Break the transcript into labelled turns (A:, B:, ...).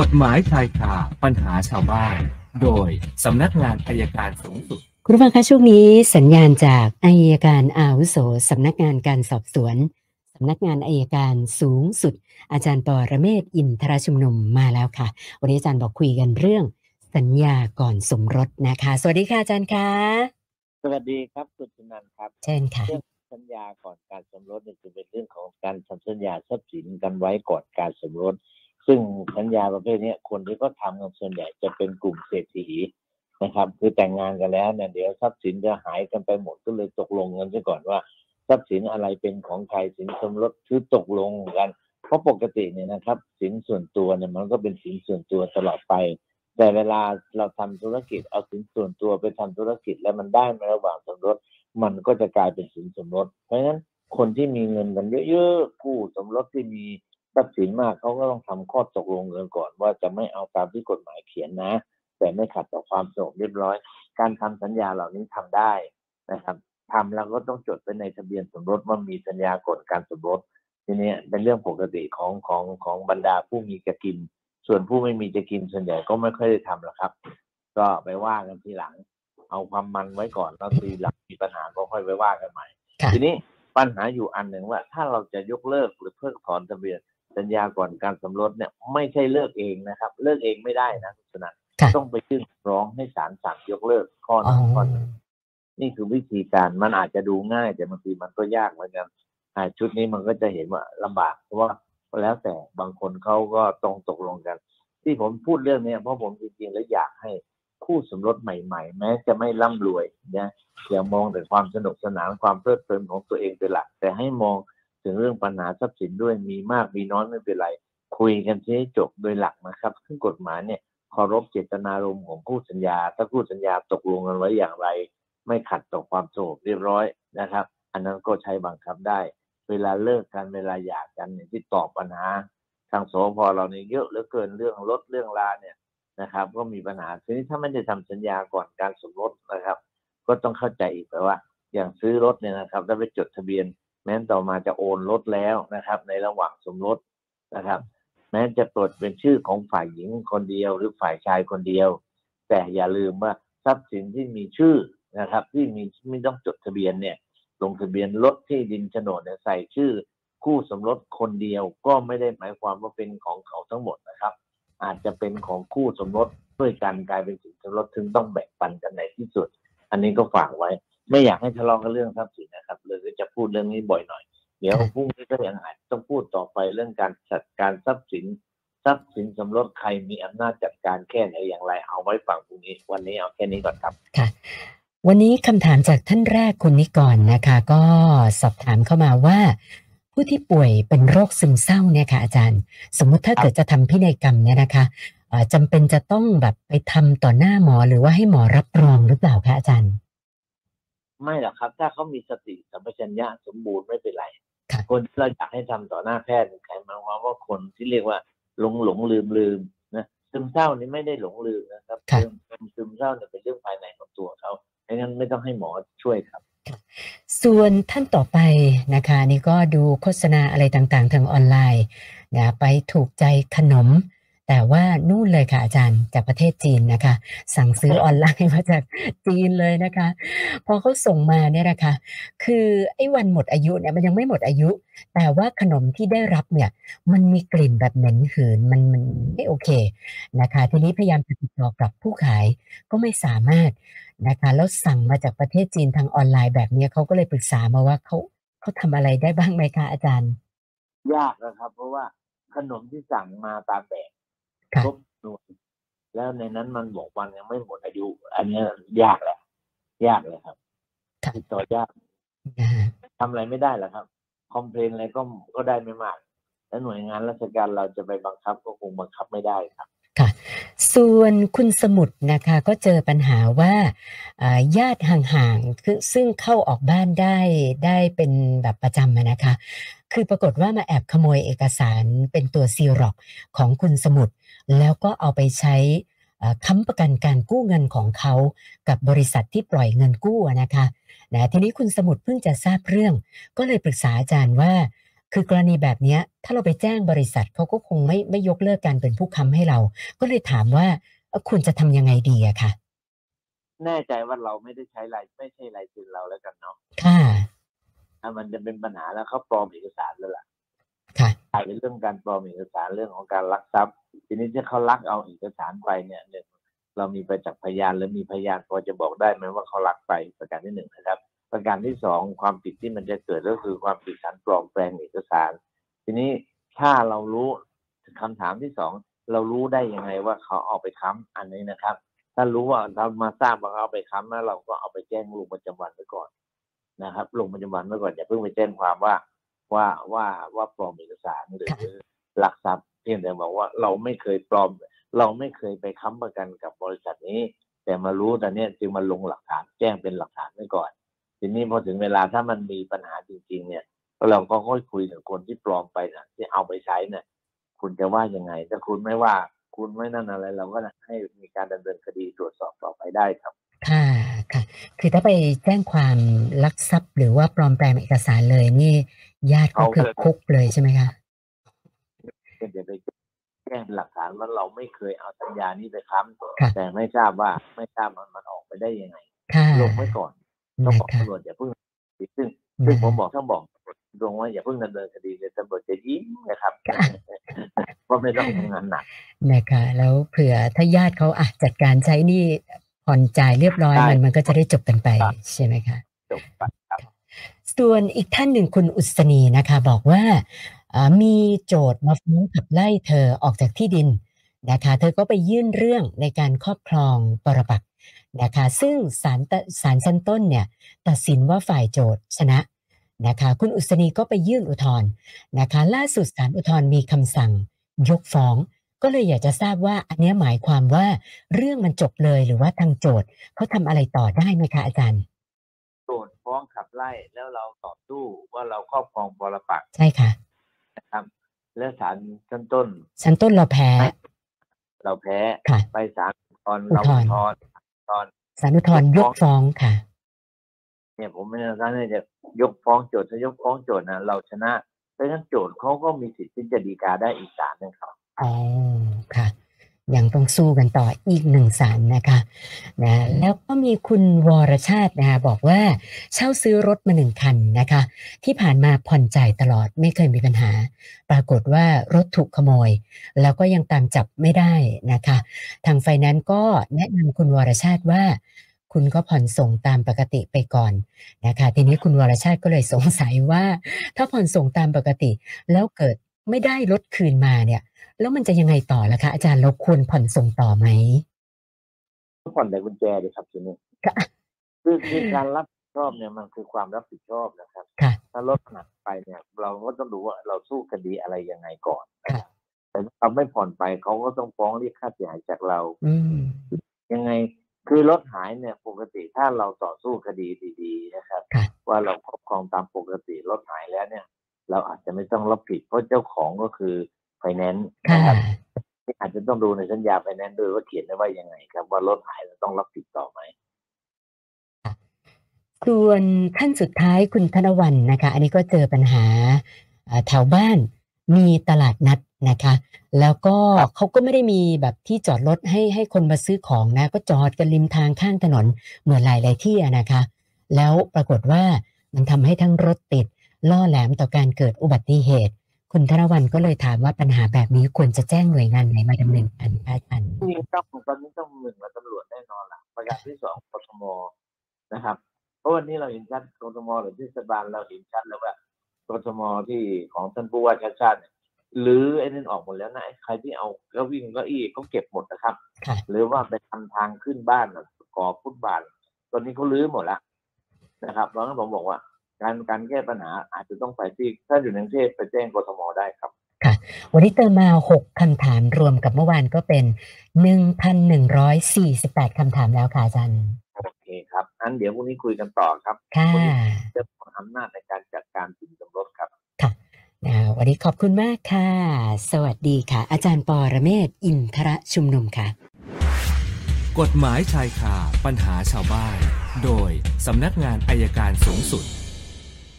A: กฎหมายชายคาปัญหาชาวบ้าน โดยสำนักงานอัยการสูงสุด
B: คุณผู้ฟังคะช่วงนี้สัญญาณจากอัยการอาวุโสสำนักงานการสอบสวนสำนักงานอัยการสูงสุด อาจารย์ปอระเมศวร์อินทรชุมนุมมาแล้วค่ะ วันนี้อาจารย์บอกคุยกันเรื่อง สัญญาก่อนสมรสนะคะ สวัสดีค่ะอาจารย์คะ
C: สวัสดีครับคุณชนันท์ครับ
B: เช่นค่ะ
C: เรื่องสัญญาก่อนการสมรสเนี่ยจะเป็นเรื่องของการทำสัญญาทรัพย์สินกันไว้ก่อนการสมรส ซึ่งสัญญาประเภทนี้คนที่ก็ทำกันส่วนใหญ่จะเป็นกลุ่มเศรษฐีนะครับ คือแต่งงานกันแล้วเนี่ยเดี๋ยวทรัพย์สินจะหายกันไปหมดก็เลยตกลงกันซะก่อนว่าทรัพย์สินอะไรเป็นของใครสินสมรสคือตกลงกัน เพราะปกติเนี่ยนะครับ สินส่วนตัวเนี่ยมันก็เป็นสินส่วนตัวตลอดไป แต่เวลาเราทำธุรกิจเอาสินส่วนตัวไปทำธุรกิจแล้วมันได้มาระหว่างสมรสมันก็จะกลายเป็นสินสมรส เพราะฉะนั้นคนที่มีเงินกันเยอะๆคู่สมรสที่มี ทรัพย์สินมากเขาก็ต้องทำข้อตกลงกันก่อน ว่าจะไม่เอาตามที่กฎหมายเขียนนะ แต่ไม่ขัดต่อความสงบเรียบร้อย การทำสัญญาเหล่านี้ทำได้นะครับทำแล้วก็ต้องจดไปในทะเบียนสมรสว่ามีสัญญาก่อนการสมรสทีนี้เป็นเรื่องปกติของของของบรรดาผู้มีจะกิน ส่วนผู้ไม่มีจะกินส่วนใหญ่ก็ไม่ค่อยได้ทำหรอกครับ ก็ไปว่ากันทีหลัง เอาความมันไว้ก่อนแล้วทีหลังมีปัญหาก็ค่อยไปว่ากันใหม่
B: ค่ะ
C: ทีนี้ปัญหาอยู่อันหนึ่งว่า ถ้าเราจะยกเลิกหรือเพิกถอนทะเบียน สัญญาก่อนการสมรสเนี่ยไม่ใช่เลิกเองนะครับ เลิกเองไม่ได้นะคุณชนะ
B: ค่ะ
C: ต้องไปยื่นร้องให้ศาลสั่งยกเลิกข้อ
B: อ๋อ
C: นั้นข้อนี้นี่คือวิธีการมันอาจจะดูง่าย แต่บางทีมันก็ยากเหมือนกันอ่าชุดนี้มันก็จะเห็นว่าลำบากเพราะว่าแล้วแต่บางคนเขาก็ต้องตกลงกัน ที่ผมพูดเรื่องเนี้ยเพราะผมจริงๆแล้วอยากให้คู่สมรสใหม่ๆ แม้จะไม่ร่ำรวยนะอย่ามองแต่ความสนุกสนานความเพลิดเพลินของตัวเองเป็นหลัก แต่ให้มอง ถึงเรื่องปัญหาทรัพย์สินด้วยมีมากมีน้อยไม่เป็นไร คุยกันให้จบโดยหลักนะครับซึ่งกฎหมายเนี่ยเคารพเจตนารมณ์ของคู่สัญญา ถ้าคู่สัญญาตกลงกันไว้อย่างไร ไม่ขัดต่อความสงบเรียบร้อยนะครับ อันนั้นก็ใช้บังคับได้ เวลาเลิกกันเวลาหย่ากันเนี่ยที่ตอบปัญหา ทางสพเราเนี่ยเยอะเหลือเกินเรื่องรถเรื่องลาเนี่ยนะครับ ก็มีปัญหาทีนี้ถ้าไม่ได้ทำสัญญาก่อนการสมรสนะครับ ก็ต้องเข้าใจอีกไปว่า อย่างซื้อรถเนี่ยนะครับถ้าไปจดทะเบียน แม้นต่อมาจะโอนรถแล้วนะครับ ในระหว่างสมรสนะครับ แม้จะปลดเป็นชื่อของฝ่ายหญิงคนเดียว หรือฝ่ายชายคนเดียว แต่อย่าลืมว่าทรัพย์สินที่มีชื่อนะครับ ที่มีไม่ต้องจดทะเบียนเนี่ย ลงทะเบียนรถที่ดินโฉนดเนี่ยใส่ชื่อ คู่สมรสคนเดียวก็ไม่ได้หมายความว่าเป็นของเขาทั้งหมดนะครับ อาจจะเป็นของคู่สมรสด้วยกันกลายเป็นสินสมรสถึงต้องแบ่งปันกันในที่สุด อันนี้ก็ฝากไว้ ไม่อยากให้ทะเลาะกันเรื่องทรัพย์สินนะครับเลยก็จะพูดเรื่องนี้บ่อยหน่อย เดี๋ยวพรุ่งนี้ก็ยังอาจต้องพูดต่อไปเรื่องการจัดการทรัพย์สิน ทรัพย์สินสมรสใครมีอำนาจจัดการแค่ไหนอย่างไรเอาไว้ฟังพรุ่งนี้ วันนี้เอาแค่นี้ก่อนครับ
B: ค่ะวันนี้คำถามจากท่านแรกคุณนิกรนะคะ ก็สอบถามเข้ามาว่า ผู้ที่ป่วยเป็นโรคซึมเศร้าเนี่ยค่ะอาจารย์ สมมุติถ้าเกิดจะทำพินัยกรรมเนี่ยนะคะเอ่อจำเป็นจะต้องแบบไปทำต่อหน้าหมอหรือว่าให้หมอรับรองหรือเปล่าคะอาจารย์
C: ไม่หรอกครับ ถ้าเขามีสติสัมปชัญญะสมบูรณ์ไม่เป็นไร
B: ค่ะ
C: คนที่เราอยากให้ทำต่อหน้าแพทย์ใครหมายความว่าคนที่เรียกว่าหลงหลงลืมลืมนะซึมเศร้านี่ไม่ได้หลงลืมนะครับ
B: ค่ะ
C: เรื่องซึมเศร้าเนี่ยเป็นเรื่องภายในของตัวเขาดังนั้นไม่ต้องให้หมอช่วยครับ
B: ส่วนท่านต่อไปนะคะนี่ก็ดูโฆษณาอะไรต่างๆ ทางออนไลน์นะไปถูกใจขนม แต่ว่านู่นเลยค่ะอาจารย์จากประเทศจีนนะคะ สั่งซื้อออนไลน์มาจากจีนเลยนะคะ พอเขาส่งมาเนี่ยนะคะ คือไอ้วันหมดอายุเนี่ยมันยังไม่หมดอายุ แต่ว่าขนมที่ได้รับเนี่ย มันมีกลิ่นแบบเหม็นหืนมันมันไม่โอเคนะคะ ทีนี้พยายามจะติดต่อกับผู้ขายก็ไม่สามารถนะคะแล้วสั่งมาจากประเทศจีนทางออนไลน์แบบเนี้ยเขาก็เลยปรึกษามาว่าเขาเขาทำอะไรได้บ้างไหมคะอาจารย์
C: ยากนะครับ เพราะว่าขนมที่สั่งมาตามแบบ
B: ค่ะ
C: ครบหน่วยแล้วในนั้นมันบอกวันยังไม่หมดอายุ อันเนี้ยยากแหละยากเลยครับ
B: ค่ะ
C: ติดต่อยาก
B: นะคะ
C: ทำอะไรไม่ได้หรอกครับ คอมเพลนอะไรก็ก็ได้ไม่มาก แล้วหน่วยงานราชการเราจะไปบังคับก็คงบังคับไม่ได้ครับ
B: ค่ะ ส่วนคุณสมุดนะคะก็เจอปัญหาว่าอ่าญาติห่างๆคือซึ่งเข้าออกบ้านได้ได้เป็นแบบประจำอะนะคะ คือปรากฏว่ามาแอบขโมยเอกสารเป็นตัวซีร็อกของคุณสมุด แล้วก็เอาไปใช้อ่าค้ำประกันการกู้เงินของเขากับบริษัทที่ปล่อยเงินกู้อะนะคะนะทีนี้คุณสมุดเพิ่งจะทราบเรื่อง ก็เลยปรึกษาอาจารย์ว่า คือกรณีแบบเนี้ยถ้าเราไปแจ้งบริษัทเขาก็คงไม่ไม่ยกเลิกการเป็นผู้ค้ำให้เรา ก็เลยถามว่าเอ่อคุณจะทำยังไงดีอะค่ะ
C: แน่ใจว่าเราไม่ได้ใช้ลายไม่ใช่ลายเซ็นเราแล้วกันเนาะ
B: ค่ะ
C: ถ้ามันจะเป็นปัญหาแล้วเขาปลอมเอกสารแล้วล่ะ
B: ค่ะ
C: กลายเป็นเรื่องการปลอมเอกสารเรื่องของการลักทรัพย์ ทีนี้ถ้าเขาลักเอาเอกสารไปเนี่ยหนึ่งเรามีประจักษ์พยานหรือมีพยานพอจะบอกได้ไหมว่าเขาลักไปประการที่หนึ่งนะครับ ประการที่สองความผิดที่มันจะเกิดก็คือความผิดฐานปลอมแปลงเอกสาร ทีนี้ถ้าเรารู้คำถามที่สองเรารู้ได้ยังไงว่าเขาเอาไปค้ำอันนี้นะครับ ถ้ารู้ว่าเรามาทราบว่าเขาเอาไปค้ำแล้วเราก็เอาไปแจ้งลงประจำวันไว้ก่อนนะครับลงประจำวันไว้ก่อนอย่าเพิ่งไปแจ้งความว่าว่าว่าว่าปลอมเอกสารหรือ
B: ค่ะ
C: หลักทรัพย์ เพียงแต่บอกว่าเราไม่เคยปลอม เราไม่เคยไปค้ำประกันกับบริษัทนี้ แต่มารู้ตอนเนี้ยจึงมาลงหลักฐานแจ้งเป็นหลักฐานไว้ก่อน ทีนี้พอถึงเวลาถ้ามันมีปัญหาจริง ๆ เนี่ยเราก็ค่อยคุยกับคนที่ปลอมไปนะที่เอาไปใช้เนี่ยคุณจะว่ายังไง ถ้าคุณไม่ว่าคุณไม่นั่นอะไร เราก็ให้มีการดำเนินคดีตรวจสอบต่อไปได้ครับ
B: ค่ะค่ะ คือถ้าไปแจ้งความลักทรัพย์ หรือว่าปลอมแปลงเอกสารเลยนี่ ญาติก็
C: เอา
B: คือ
C: เลย
B: คุกเลยใช่ไหมคะ
C: เป็นจะไปแจ้งเป็นหลักฐานว่าเราไม่เคยเอาสัญญานี้ไปค้
B: ค่ะำ
C: แต่ไม่ทราบว่าไม่ทราบมันมันออกไปได้ยังไง
B: ค่ะ
C: ลงไว้ก่อนก็
B: นะ
C: บอก
B: คะ
C: ตำรวจอย่าเพิ่งซึ่งซึ่ง
B: นะ
C: ผมบอกถ้าบอกตรงว่าอย่าเพิ่งดำเนินคดีเลยตำรวจจะยิ้มนะครับ
B: ค่ะ
C: เพราะไม่ต้องทำงานหนัก
B: นะคะแล้วเผื่อถ้าญาติเขาอะจัดการใช้หนี่ผ่อนจ่ายเรียบร้อย
C: ใช่
B: มันมันก็จะได้จบกันไป
C: ครับ
B: ใช่ไหมคะ
C: จบไปครับ
B: ส่วนอีกท่านหนึ่งคุณอุศนีนะคะ บอกว่าอ่า มีโจทย์มาฟ้องขับไล่เธอออกจากที่ดินนะคะเธอก็ไปยื่นเรื่องในการครอบครองปรปักษ์นะคะซึ่งศาลตศาลชั้นต้นเนี่ยตัดสินว่าฝ่ายโจทย์ชนะนะคะคุณอุศนีก็ไปยื่นอุทธรณ์นะคะล่าสุดศาลอุทธรณ์มีคำสั่งยกฟ้อง ก็เลยอยากจะทราบว่าอันเนี้ยหมายความว่าเรื่องมันจบเลยหรือว่าทางโจทย์เขาทำอะไรต่อได้ไหมคะอาจารย์
C: โจทย์ฟ้องขับไล่แล้วเราต่อสู้ว่าเราครอบครองปรปักษ์
B: ใช่ค่ะ
C: นะครับและศาลชั้นต้น
B: ชั้นต้นเราแพ้
C: เราแพ้
B: ค่ะ
C: ไปศาลตอน
B: อุ
C: เรา
B: ทธ
C: อุ
B: รณ์
C: ทธรณ์ตอน
B: สารอุทธรณ์ยกฟ้องค่ะ
C: เนี่ยผมไม่แน่ใจว่าจะยกฟ้องโจทย์ถ้ายกฟ้องโจทย์นะเราชนะดังนั้นโจทย์เขาก็มีสิทธิ์ที่จะดีกาได้อีกศาลหนึงครับ
B: อ๋อค่ะ ยังต้องสู้กันต่ออีกหนึ่งสารนะคะนะแล้วก็มีคุณวรชาตินะคะบอกว่าเช่าซื้อรถมาหนึ่งคันนะคะ ที่ผ่านมาผ่อนจ่ายตลอดไม่เคยมีปัญหา ปรากฏว่ารถถูกขโมย แล้วก็ยังตามจับไม่ได้นะคะ ทางไฟแนนซ์ก็แนะนำคุณวรชาติว่าคุณก็ผ่อนส่งตามปกติไปก่อนนะคะทีนี้คุณวรชาติก็เลยสงสัยว่า ถ้าผ่อนส่งตามปกติ แล้วเกิดไม่ได้รถคืนมาเนี่ย แล้วมันจะยังไงต่อล่ะคะอาจารย์เราควรผ่อนส่งต่อไหม
C: ทุกผ่อนแต่กุญแจเลยครับทีนี้
B: ค่ะ
C: คือคือการรับผิดชอบเนี่ยมันคือความรับผิดชอบนะครับ
B: ค่ะ
C: ถ้ารถหนักไปเนี่ย เราก็ต้องดูว่าเราสู้คดีอะไรยังไงก่อน
B: ค่ะ
C: แต่ถ้าเราไม่ผ่อนไปเขาก็ต้องฟ้องเรียกค่าเสียหายจากเรา
B: อืม
C: ยังไงคือรถหายเนี่ยปกติถ้าเราต่อสู้คดีดีๆนะครับ
B: ค่ะ
C: ว่าเราครอบครองตามปกติรถหายแล้วเนี่ย เราอาจจะไม่ต้องรับผิดเพราะเจ้าของก็คือ ไฟแนนซ์
B: ค่ะ
C: นะครับที่อาจจะต้องดูในสัญญาไฟแนนซ์ด้วยว่าเขียนไว้ว่ายังไง ครับว่ารถหายเราต้องรับผิดต่อไหม
B: ส่วนท่านสุดท้ายคุณธนวันนะคะ อันนี้ก็เจอปัญหาอ่าแถวบ้านมีตลาดนัดนะคะ แล้วก็
C: ครับ
B: เขาก็ไม่ได้มีแบบที่จอดรถให้ให้คนมาซื้อของนะ ก็จอดกันริมทางข้างถนนเหมือนหลายๆที่อะนะคะ แล้วปรากฏว่ามันทำให้ทั้งรถติดล่อแหลมต่อการเกิดอุบัติเหตุ คุณธนวันก็เลยถามว่าปัญหาแบบนี้ควรจะแจ้งหน่วยงานไหนมาดำเนินการคะอาจารย์
C: จริงๆต้องตอนนี้ต้องหนึ่งละตำรวจแน่นอนล่ะ ประการที่สองกทมนะครับ เพราะวันนี้เราเห็นชัดกทมหรือเทศบาลเราเห็นชัดแล้วว่ากทมที่ของท่านผู้ว่าชาติชาติเนี่ยหรือไอ้นั่นออกหมดแล้วนะไอ้ใครที่เอาเก็วิ่งเก็อี้เขาเก็บหมดนะครับ
B: ค่ะ
C: หรือว่าไปทำทางขึ้นบ้านน่ะก่อฟุตบาทตอนนี้เขาลื้อหมดแล้วนะครับเพราะงั้นผมบอกว่า การการแก้ปัญหาอาจจะต้องไปที่ถ้าอยู่ในกรุงเทพไปแจ้งกทมได้ครับ
B: วันนี้เติมมา 6 คำถามรวมกับเมื่อวานก็เป็น 1,148 คำถามแล้วค่ะอาจารย์
C: โอเคครับอันเดี๋ยวพรุ่งนี้คุยกันต่อครับ
B: ค่ะ
C: วันนี้เรื่องของอำนาจในการจัดการสินสมรสครับ
B: อ่าวันนี้ขอบคุณมากค่ะ สวัสดีค่ะ อาจารย์ปอระเมศวร์อินทรชุมนุมค่ะ
A: กฎหมายชายคาปัญหาชาวบ้าน โดยสำนักงานอายการสูงสุด